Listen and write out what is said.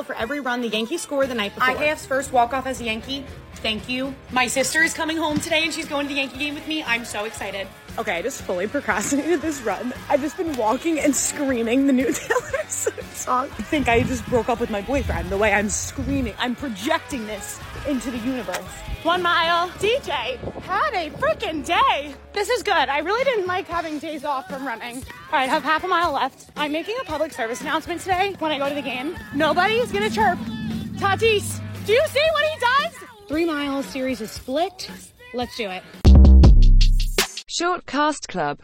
mile for every run the Yankees score the night before. IKF's first walk off as a Yankee. Thank you. My sister is coming home today and she's going to the Yankee game with me. I'm so excited. Okay, I just fully procrastinated this run. I've just been walking and screaming the new Taylor Swift song. I think I just broke up with my boyfriend the way I'm screaming. I'm projecting this into the universe. One mile. DJ had a freaking day. This is good. I really didn't like having days off from running. All right, I have half a mile left. I'm making a public service announcement today when I go to the game. Nobody's gonna chirp. Tatis, do you see what he does? Three miles series is split. Let's do it. Short Cast Club